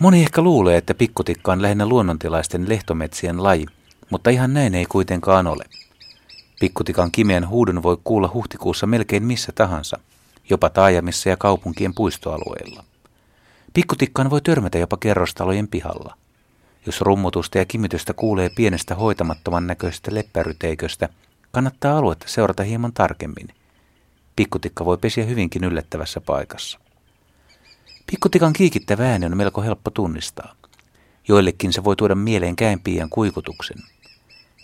Moni ehkä luulee, että pikkutikka on lähinnä luonnontilaisten lehtometsien laji, mutta ihan näin ei kuitenkaan ole. Pikkutikan kimeän huudon voi kuulla huhtikuussa melkein missä tahansa, jopa taajamissa ja kaupunkien puistoalueilla. Pikkutikkaan voi törmätä jopa kerrostalojen pihalla. Jos rummutusta ja kimitystä kuulee pienestä hoitamattoman näköisestä leppäryteiköstä, kannattaa aluetta seurata hieman tarkemmin. Pikkutikka voi pesiä hyvinkin yllättävässä paikassa. Pikkutikan kiikittävä ääni on melko helppo tunnistaa. Joillekin se voi tuoda mieleen käenpiian kuikutuksen.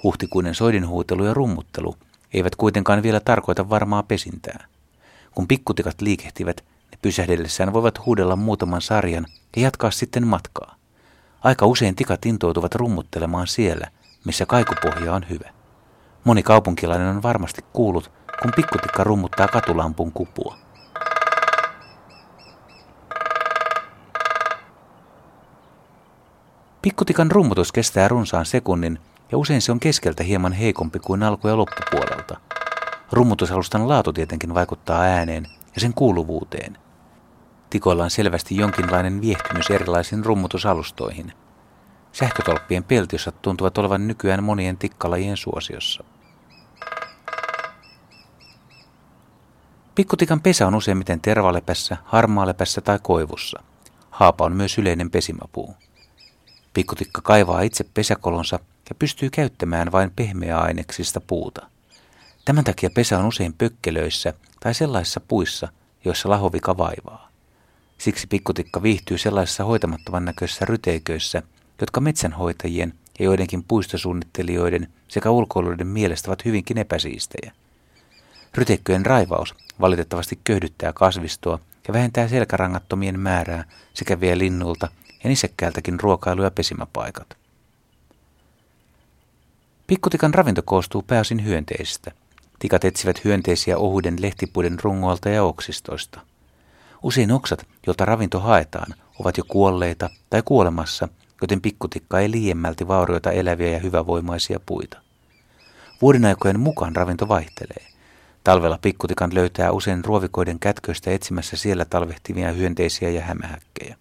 Huhtikuinen soidinhuutelu ja rummuttelu eivät kuitenkaan vielä tarkoita varmaa pesintää. Kun pikkutikat liikehtivät, ne pysähdellessään voivat huudella muutaman sarjan ja jatkaa sitten matkaa. Aika usein tikat intoutuvat rummuttelemaan siellä, missä kaikupohja on hyvä. Moni kaupunkilainen on varmasti kuullut, kun pikkutikka rummuttaa katulampun kupua. Pikkutikan rummutus kestää runsaan sekunnin ja usein se on keskeltä hieman heikompi kuin alku- ja loppupuolelta. Rummutusalustan laatu tietenkin vaikuttaa ääneen ja sen kuuluvuuteen. Tikoilla on selvästi jonkinlainen viehtymys erilaisiin rummutusalustoihin. Sähkötolppien peltiosat tuntuvat olevan nykyään monien tikkalajien suosiossa. Pikkutikan pesä on useimmiten tervalepässä, harmaalepässä tai koivussa. Haapa on myös yleinen pesimapuu. Pikkutikka kaivaa itse pesäkolonsa ja pystyy käyttämään vain pehmeää aineksista puuta. Tämän takia pesä on usein pökkelöissä tai sellaisissa puissa, joissa lahovika vaivaa. Siksi pikkutikka viihtyy sellaisissa hoitamattoman näköisissä ryteiköissä, jotka metsänhoitajien ja joidenkin puistosuunnittelijoiden sekä ulkoilijoiden mielestä ovat hyvinkin epäsiistejä. Ryteikköjen raivaus valitettavasti köyhdyttää kasvistoa ja vähentää selkärangattomien määrää sekä vie linnulta ja nisekkäältäkin ruokailu- ja pesimäpaikat. Pikkutikan ravinto koostuu pääosin hyönteisistä. Tikat etsivät hyönteisiä ohuiden lehtipuiden rungoilta ja oksistoista. Usein oksat, joilta ravinto haetaan, ovat jo kuolleita tai kuolemassa, joten pikkutikka ei liiemmälti vaurioita eläviä ja hyvävoimaisia puita. Vuodenaikojen mukaan ravinto vaihtelee. Talvella pikkutikan löytää usein ruovikoiden kätköistä etsimässä siellä talvehtivia hyönteisiä ja hämähäkkejä.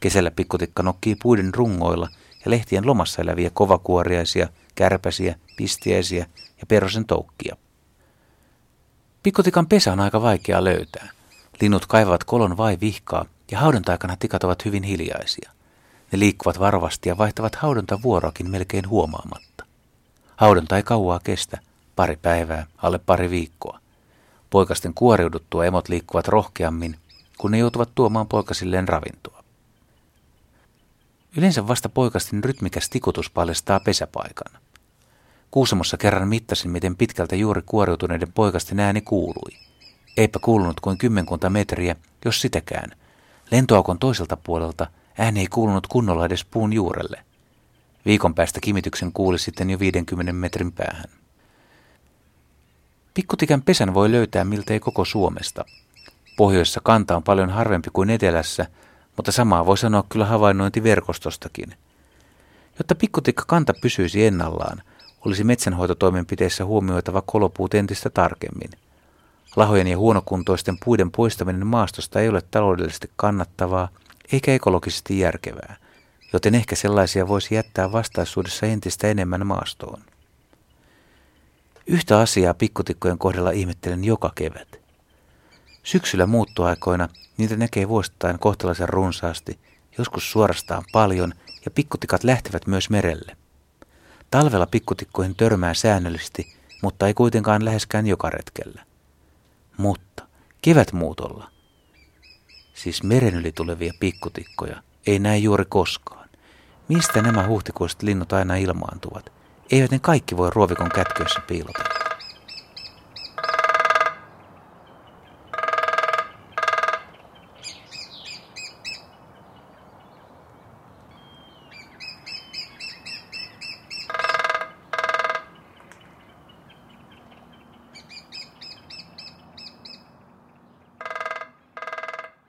Kesällä pikkutikka nokkii puiden rungoilla ja lehtien lomassa eläviä kovakuoriaisia, kärpäsiä, pistiäisiä ja perhosen toukkia. Pikkutikan pesä on aika vaikea löytää. Linnut kaivavat kolon vai vihkaa ja haudontaikana tikat ovat hyvin hiljaisia. Ne liikkuvat varovasti ja vaihtavat haudonta vuoroakin melkein huomaamatta. Haudonta ei kauaa kestä, pari päivää, alle pari viikkoa. Poikasten kuoriuduttua emot liikkuvat rohkeammin, kun ne joutuvat tuomaan poikasilleen ravintoa. Yleensä vasta poikasten rytmikäs tikutus paljastaa pesäpaikan. Kuusamossa kerran mittasin, miten pitkältä juuri kuoriutuneiden poikasten ääni kuului. Eipä kuulunut kuin kymmenkunta metriä, jos sitäkään. Lentoaukon toiselta puolelta ääni ei kuulunut kunnolla edes puun juurelle. Viikon päästä kimityksen kuuli sitten jo 50 metrin päähän. Pikkutikän pesän voi löytää miltei koko Suomesta. Pohjoissa kanta on paljon harvempi kuin etelässä, mutta samaa voi sanoa kyllä havainnointiverkostostakin. Jotta pikkutikka kanta pysyisi ennallaan, olisi metsänhoitotoimenpiteissä huomioitava kolopuut entistä tarkemmin. Lahojen ja huonokuntoisten puiden poistaminen maastosta ei ole taloudellisesti kannattavaa eikä ekologisesti järkevää, joten ehkä sellaisia voisi jättää vastaisuudessa entistä enemmän maastoon. Yhtä asiaa pikkutikkojen kohdalla ihmettelen joka kevät. Syksyllä muuttoaikoina niitä näkee vuosittain kohtalaisen runsaasti, joskus suorastaan paljon, ja pikkutikat lähtevät myös merelle. Talvella pikkutikkoihin törmää säännöllisesti, mutta ei kuitenkaan läheskään joka retkellä. Mutta kevätmuutolla, siis meren yli tulevia pikkutikkoja, ei näe juuri koskaan. Mistä nämä huhtikuiset linnut aina ilmaantuvat? Eivät ne kaikki voi ruovikon kätköissä piilotella.